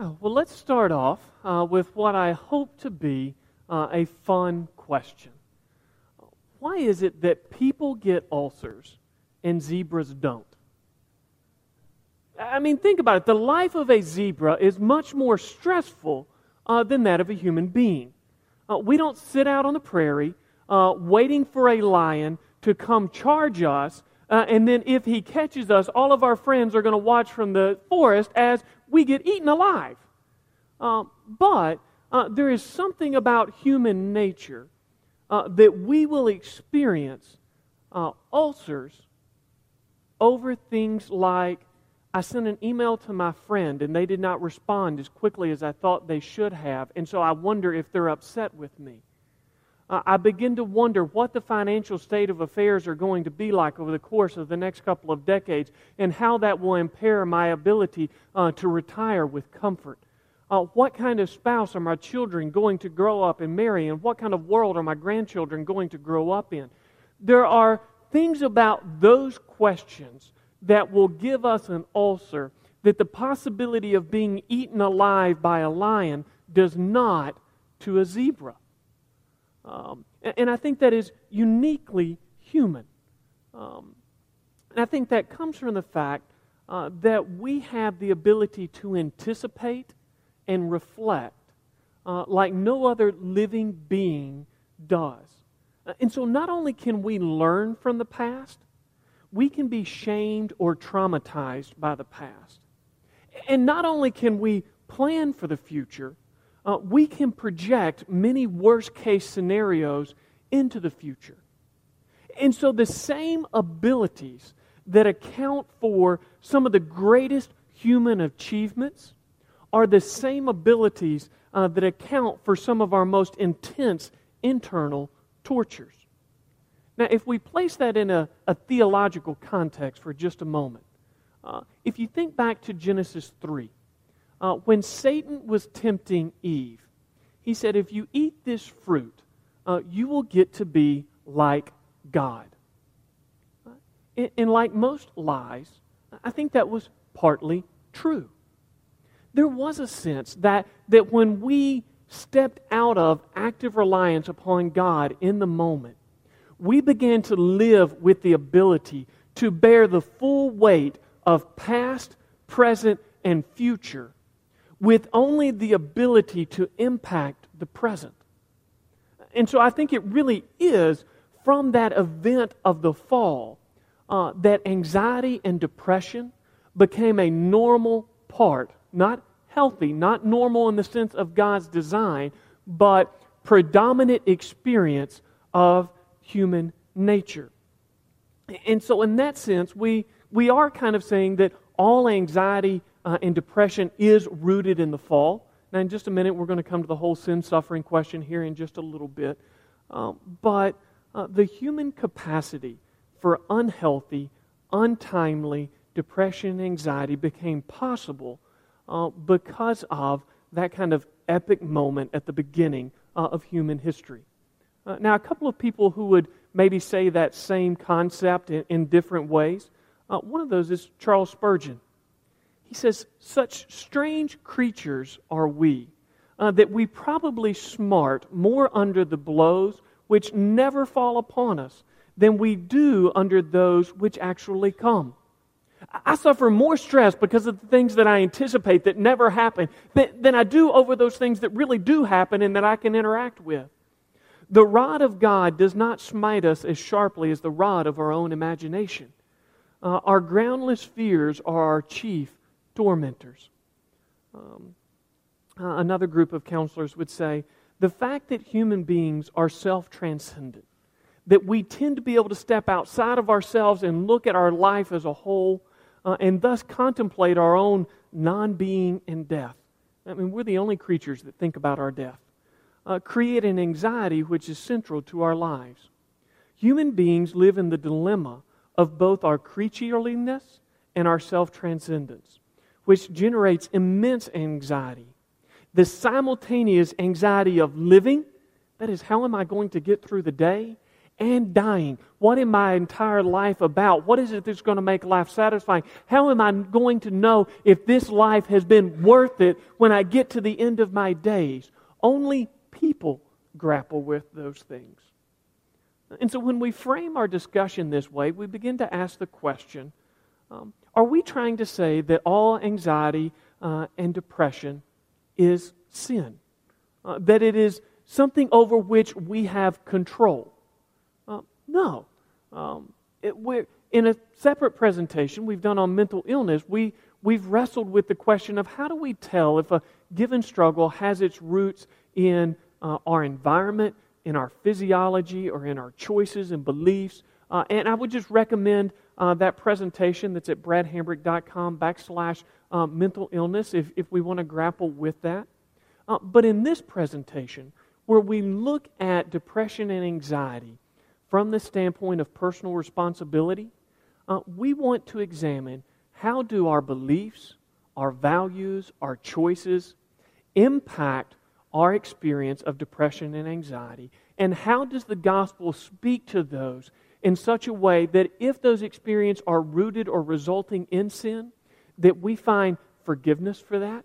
Well, let's start off uh, with what I hope to be uh, a fun question. Why is it that people get ulcers and zebras don't? I mean, think about it. The life of a zebra is much more stressful uh, than that of a human being. Uh, we don't sit out on the prairie uh, waiting for a lion to come charge us uh, and then if he catches us, all of our friends are going to watch from the forest as we get eaten alive. Uh, but uh, there is something about human nature uh, that we will experience uh, ulcers over things like I sent an email to my friend and they did not respond as quickly as I thought they should have, and so I wonder if they're upset with me I begin to wonder what the financial state of affairs are going to be like over the course of the next couple of decades and how that will impair my ability uh, to retire with comfort. Uh, what kind of spouse are my children going to grow up and marry, and what kind of world are my grandchildren going to grow up in? There are things about those questions that will give us an ulcer that the possibility of being eaten alive by a lion does not to a zebra. Um, and, and, I think that is uniquely human. Um, and I think that comes from the fact uh, that we have the ability to anticipate and reflect uh, like no other living being does. Uh, and so not only can we learn from the past, we can be shamed or traumatized by the past. And not only can we plan for the future, uh, we can project many worst case scenarios into the future. And so the same abilities that account for some of the greatest human achievements are the same abilities uh, that account for some of our most intense internal tortures. Now, if we place that in a, a theological context for just a moment, uh, if you think back to Genesis 3, uh, when Satan was tempting Eve, he said, If you eat this fruit, uh, you will get to be like God. And, and like most lies, I think that was partly true. There was a sense that, that when we stepped out of active reliance upon God in the moment, we began to live with the ability to bear the full weight of past, present, and future with only the ability to impact the present. And so I think it really is from that event of the fall uh, that anxiety and depression became a normal part, not healthy, not normal in the sense of God's design, but predominant experience of human nature. And so, in that sense, we, we are kind of saying that all anxiety uh, and depression is rooted in the fall. Now, in just a minute, we're going to come to the whole sin suffering question here in just a little bit. Um, but uh, the human capacity for unhealthy, untimely depression and anxiety became possible uh, because of that kind of epic moment at the beginning uh, of human history. Uh, now, a couple of people who would maybe say that same concept in, in different ways. Uh, one of those is Charles Spurgeon. He says, Such strange creatures are we, uh, that we probably smart more under the blows which never fall upon us than we do under those which actually come. I suffer more stress because of the things that I anticipate that never happen than I do over those things that really do happen and that I can interact with. The rod of God does not smite us as sharply as the rod of our own imagination. Uh, our groundless fears are our chief tormentors. Um, uh, another group of counselors would say the fact that human beings are self transcendent, that we tend to be able to step outside of ourselves and look at our life as a whole, uh, and thus contemplate our own non being and death. I mean, we're the only creatures that think about our death. Uh, create an anxiety which is central to our lives. Human beings live in the dilemma of both our creatureliness and our self transcendence, which generates immense anxiety. The simultaneous anxiety of living, that is, how am I going to get through the day? and dying. What am my entire life about? What is it that's going to make life satisfying? How am I going to know if this life has been worth it when I get to the end of my days? Only people grapple with those things. And so when we frame our discussion this way, we begin to ask the question um, Are we trying to say that all anxiety uh, and depression is sin? Uh, that it is something over which we have control? No. Um, it, in a separate presentation we've done on mental illness, we, we've wrestled with the question of how do we tell if a given struggle has its roots in uh, our environment, in our physiology, or in our choices and beliefs. Uh, and I would just recommend uh, that presentation that's at bradhambrick.com backslash uh, mental illness if, if we want to grapple with that. Uh, but in this presentation, where we look at depression and anxiety, from the standpoint of personal responsibility, uh, we want to examine how do our beliefs, our values, our choices impact our experience of depression and anxiety, and how does the gospel speak to those in such a way that if those experiences are rooted or resulting in sin, that we find forgiveness for that,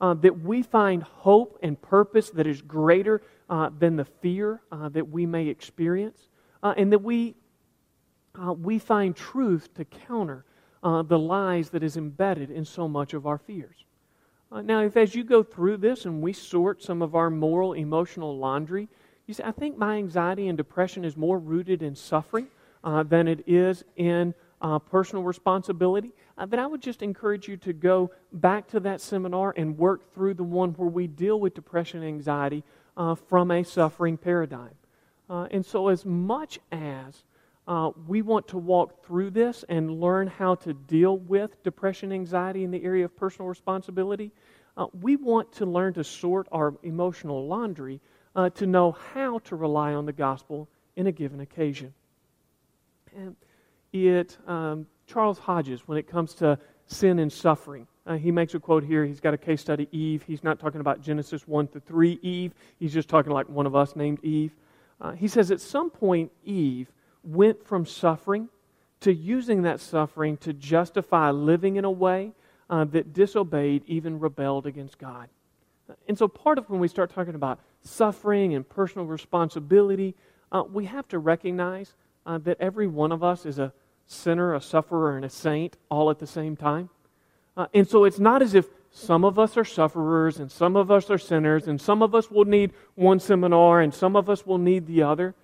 uh, that we find hope and purpose that is greater uh, than the fear uh, that we may experience, uh, and that we, uh, we find truth to counter uh, the lies that is embedded in so much of our fears. Now, if as you go through this and we sort some of our moral, emotional laundry, you say, I think my anxiety and depression is more rooted in suffering uh, than it is in uh, personal responsibility, But I would just encourage you to go back to that seminar and work through the one where we deal with depression and anxiety from a suffering paradigm. Uh, and so, as much as uh, we want to walk through this and learn how to deal with depression, anxiety in the area of personal responsibility, uh, we want to learn to sort our emotional laundry uh, to know how to rely on the gospel in a given occasion. And it, um, Charles Hodges, when it comes to sin and suffering, uh, he makes a quote here. He's got a case study, Eve. He's not talking about Genesis 1 to 3 Eve. He's just talking like one of us named Eve. Uh, he says at some point, Eve went from suffering to using that suffering to justify living in a way uh, that disobeyed, even rebelled against God. And so, part of when we start talking about suffering and personal responsibility, uh, we have to recognize uh, that every one of us is a sinner, a sufferer, and a saint all at the same time. Uh, and so, it's not as if some of us are sufferers and some of us are sinners and some of us will need one seminar and some of us will need the other.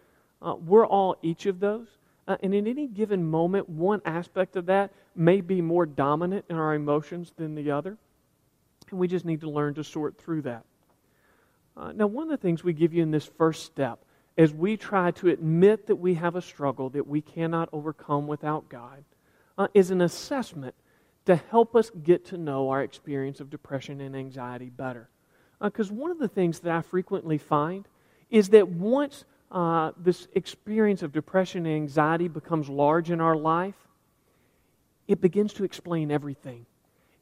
Uh, we're all each of those. Uh, and in any given moment, one aspect of that may be more dominant in our emotions than the other. And we just need to learn to sort through that. Uh, now, one of the things we give you in this first step as we try to admit that we have a struggle that we cannot overcome without God uh, is an assessment to help us get to know our experience of depression and anxiety better. Because uh, one of the things that I frequently find is that once uh, this experience of depression and anxiety becomes large in our life, it begins to explain everything.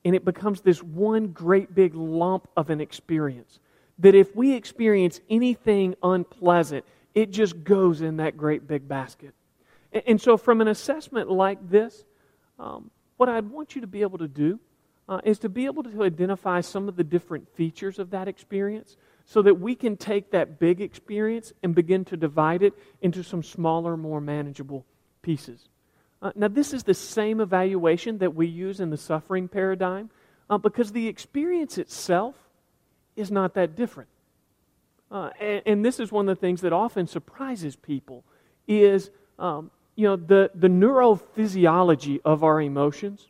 And it becomes this one great big lump of an experience. That if we experience anything unpleasant, it just goes in that great big basket. And, and so, from an assessment like this, um, what I'd want you to be able to do uh, is to be able to identify some of the different features of that experience so that we can take that big experience and begin to divide it into some smaller, more manageable pieces. Uh, now, this is the same evaluation that we use in the suffering paradigm uh, because the experience itself is not that different. Uh, and, and, this is one of the things that often surprises people is um, you know, the, the neurophysiology of our emotions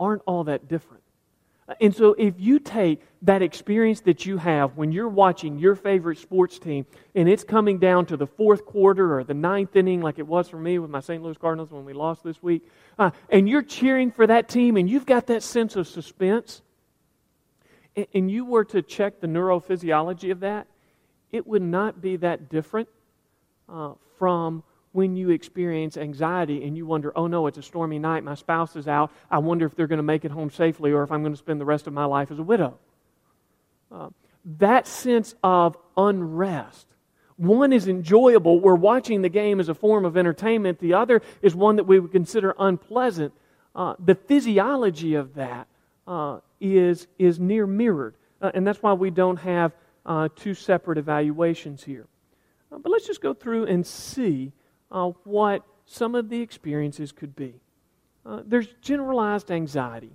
aren't all that different. And so, if you take that experience that you have when you're watching your favorite sports team and it's coming down to the fourth quarter or the ninth inning, like it was for me with my St. Louis Cardinals when we lost this week, uh, and you're cheering for that team and you've got that sense of suspense, and, and you were to check the neurophysiology of that, it would not be that different uh, from when you experience anxiety and you wonder, oh no, it's a stormy night, my spouse is out, I wonder if they're going to make it home safely or if I'm going to spend the rest of my life as a widow. Uh, that sense of unrest. One is enjoyable, we're watching the game as a form of entertainment, the other is one that we would consider unpleasant. Uh, the physiology of that uh, is is near mirrored. Uh, and that's why we don't have uh, two separate evaluations here. Uh, but let's just go through and see uh, what some of the experiences could be. Uh, there's generalized anxiety.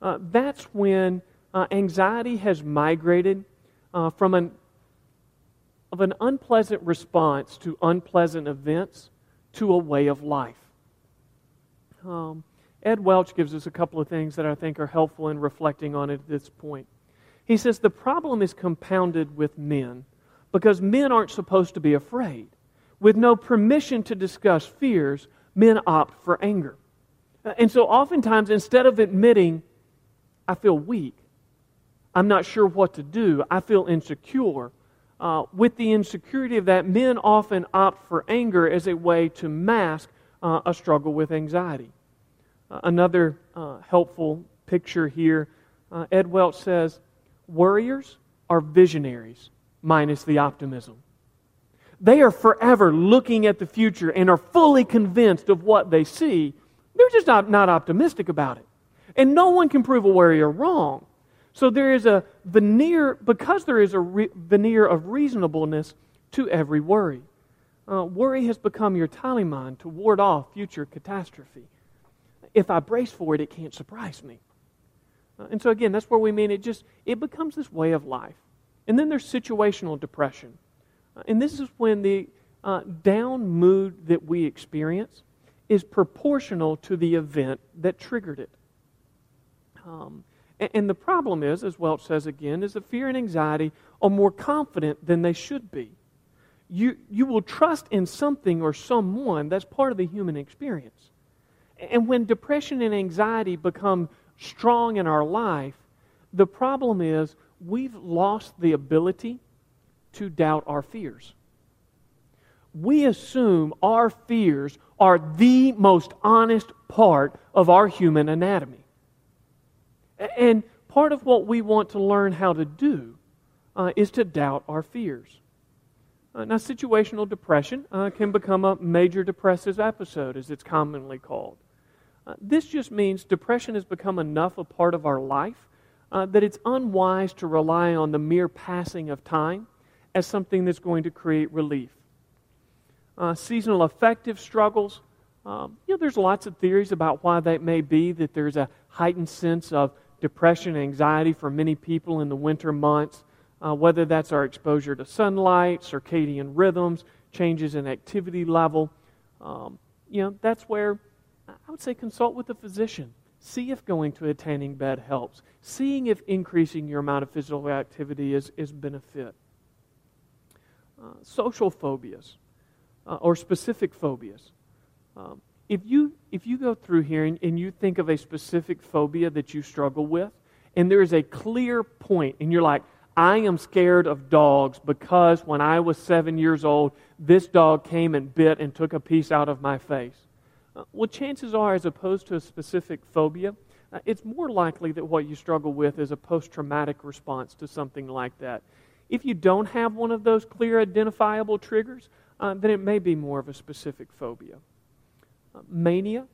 Uh, that's when uh, anxiety has migrated uh, from an, of an unpleasant response to unpleasant events to a way of life. Um, Ed Welch gives us a couple of things that I think are helpful in reflecting on it at this point. He says the problem is compounded with men because men aren't supposed to be afraid with no permission to discuss fears, men opt for anger. And so oftentimes, instead of admitting, I feel weak, I'm not sure what to do, I feel insecure, uh, with the insecurity of that, men often opt for anger as a way to mask uh, a struggle with anxiety. Uh, another uh, helpful picture here uh, Ed Welch says, Worriers are visionaries, minus the optimism. They are forever looking at the future and are fully convinced of what they see. They're just not, not optimistic about it. And no one can prove a worrier wrong. So there is a veneer, because there is a re- veneer of reasonableness to every worry. Uh, worry has become your talisman to ward off future catastrophe. If I brace for it, it can't surprise me. Uh, and so again, that's where we mean it just it becomes this way of life. And then there's situational depression. And this is when the uh, down mood that we experience is proportional to the event that triggered it. Um, and, and, the problem is, as Welch says again, is that fear and anxiety are more confident than they should be. You, you will trust in something or someone that's part of the human experience. And when depression and anxiety become strong in our life, the problem is we've lost the ability to doubt our fears. We assume our fears are the most honest part of our human anatomy. And part of what we want to learn how to do uh, is to doubt our fears. Uh, now, situational depression uh, can become a major depressive episode, as it's commonly called. Uh, this just means depression has become enough a part of our life uh, that it's unwise to rely on the mere passing of time as something that's going to create relief. Uh, seasonal affective struggles, um, you know, there's lots of theories about why that may be, that there's a heightened sense of depression and anxiety for many people in the winter months, uh, whether that's our exposure to sunlight, circadian rhythms, changes in activity level. Um, you know, that's where I would say consult with a physician. See if going to a tanning bed helps. Seeing if increasing your amount of physical activity is, is benefit. Uh, social phobias uh, or specific phobias. Um, if, you, if you go through here and, and you think of a specific phobia that you struggle with, and there is a clear point, and you're like, I am scared of dogs because when I was seven years old, this dog came and bit and took a piece out of my face. Uh, well, chances are, as opposed to a specific phobia, uh, it's more likely that what you struggle with is a post traumatic response to something like that. If you don't have one of those clear identifiable triggers, uh, then it may be more of a specific phobia. Uh, mania,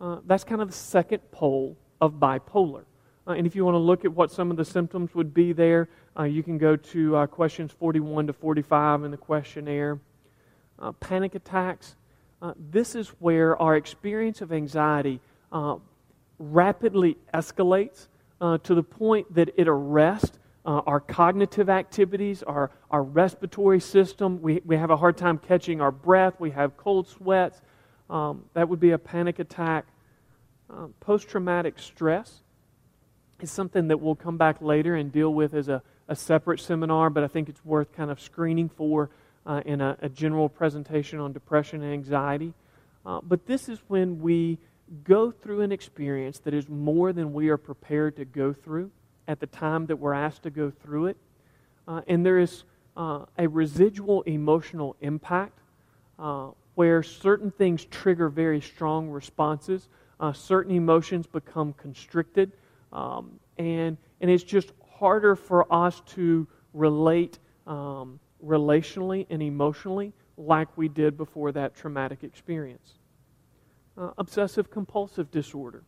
uh, that's kind of the second pole of bipolar. Uh, and if you want to look at what some of the symptoms would be there, uh, you can go to uh, questions 41 to 45 in the questionnaire. panic attacks, this is where our experience of anxiety rapidly escalates to the point that it arrests uh, our cognitive activities, our, our respiratory system. We, we have a hard time catching our breath. We have cold sweats. Um, that would be a panic attack. Um, Post traumatic stress. is something that we'll come back later and deal with as a, a separate seminar, but I think it's worth kind of screening for uh, in a, a, general presentation on depression and anxiety. Uh, but this is when we go through an experience that is more than we are prepared to go through at the time that we're asked to go through it. Uh, and there is uh, a residual emotional impact uh, where certain things trigger very strong responses, uh, certain emotions become constricted, um, and, and it's just harder for us to relate um, relationally and emotionally like we did before that traumatic experience. Uh, obsessive compulsive disorder.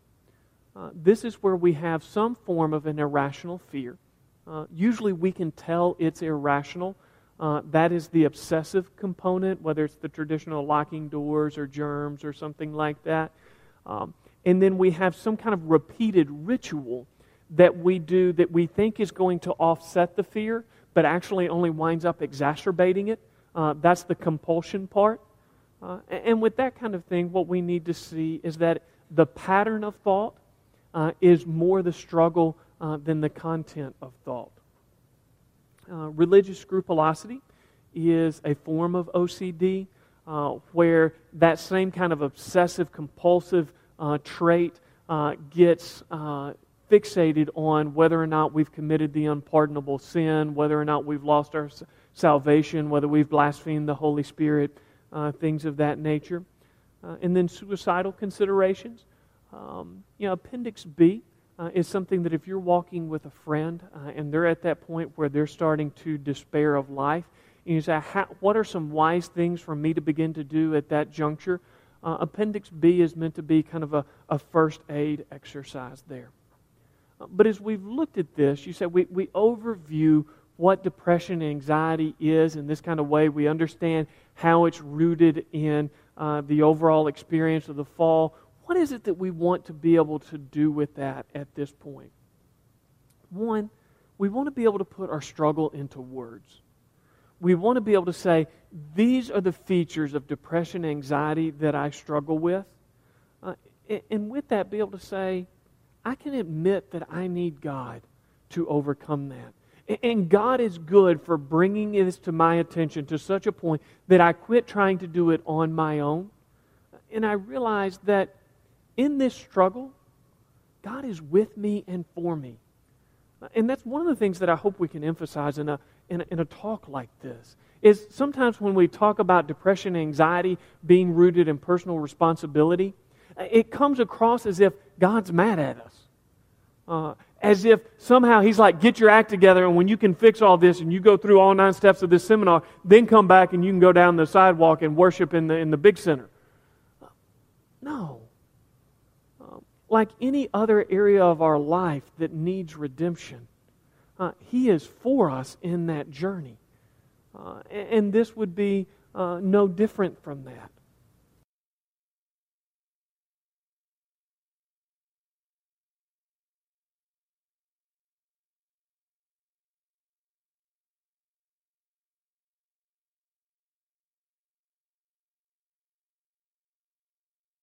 Uh, this is where we have some form of an irrational fear. Uh, usually we can tell it's irrational. Uh, that is the obsessive component, whether it's the traditional locking doors or germs or something like that. Um, and then we have some kind of repeated ritual that we do that we think is going to offset the fear, but actually only winds up exacerbating it. Uh, that's the compulsion part. Uh, and with that kind of thing, what we need to see is that the pattern of thought uh, is more the struggle uh, than the content of thought. Uh, religious scrupulosity is a form of OCD uh, where that same kind of obsessive compulsive uh, trait gets fixated on whether or not we've committed the unpardonable sin, whether or not we've lost our salvation, whether we've blasphemed the Holy Spirit, uh, things of that nature. Uh, and then suicidal considerations. Um, you know, Appendix B uh, is something that if you're walking with a friend uh, and they're at that point where they're starting to despair of life, and you say, What are some wise things for me to begin to do at that juncture? Uh, Appendix B is meant to be kind of a, a first aid exercise there. Uh, but as we've looked at this, you said we, we overview what depression and anxiety is in this kind of way. We understand how it's rooted in uh, the overall experience of the fall. What is it that we want to be able to do with that at this point? One, we want to be able to put our struggle into words. We want to be able to say, these are the features of depression anxiety that I struggle with. Uh, and with that, be able to say, I can admit that I need God to overcome that. And God is good for bringing this to my attention to such a point that I quit trying to do it on my own. And I realized that in this struggle, God is with me and for me. And that's one of the things that I hope we can emphasize in a, in a, in a talk like this. Is sometimes when we talk about depression and anxiety being rooted in personal responsibility, it comes across as if God's mad at us. Uh, as if somehow he's like, get your act together, and when you can fix all this and you go through all nine steps of this seminar, then come back and you can go down the sidewalk and worship in the, in the big center. No. Like any other area of our life that needs redemption, uh, he is for us in that journey. Uh, and, and, this would be uh, no different from that.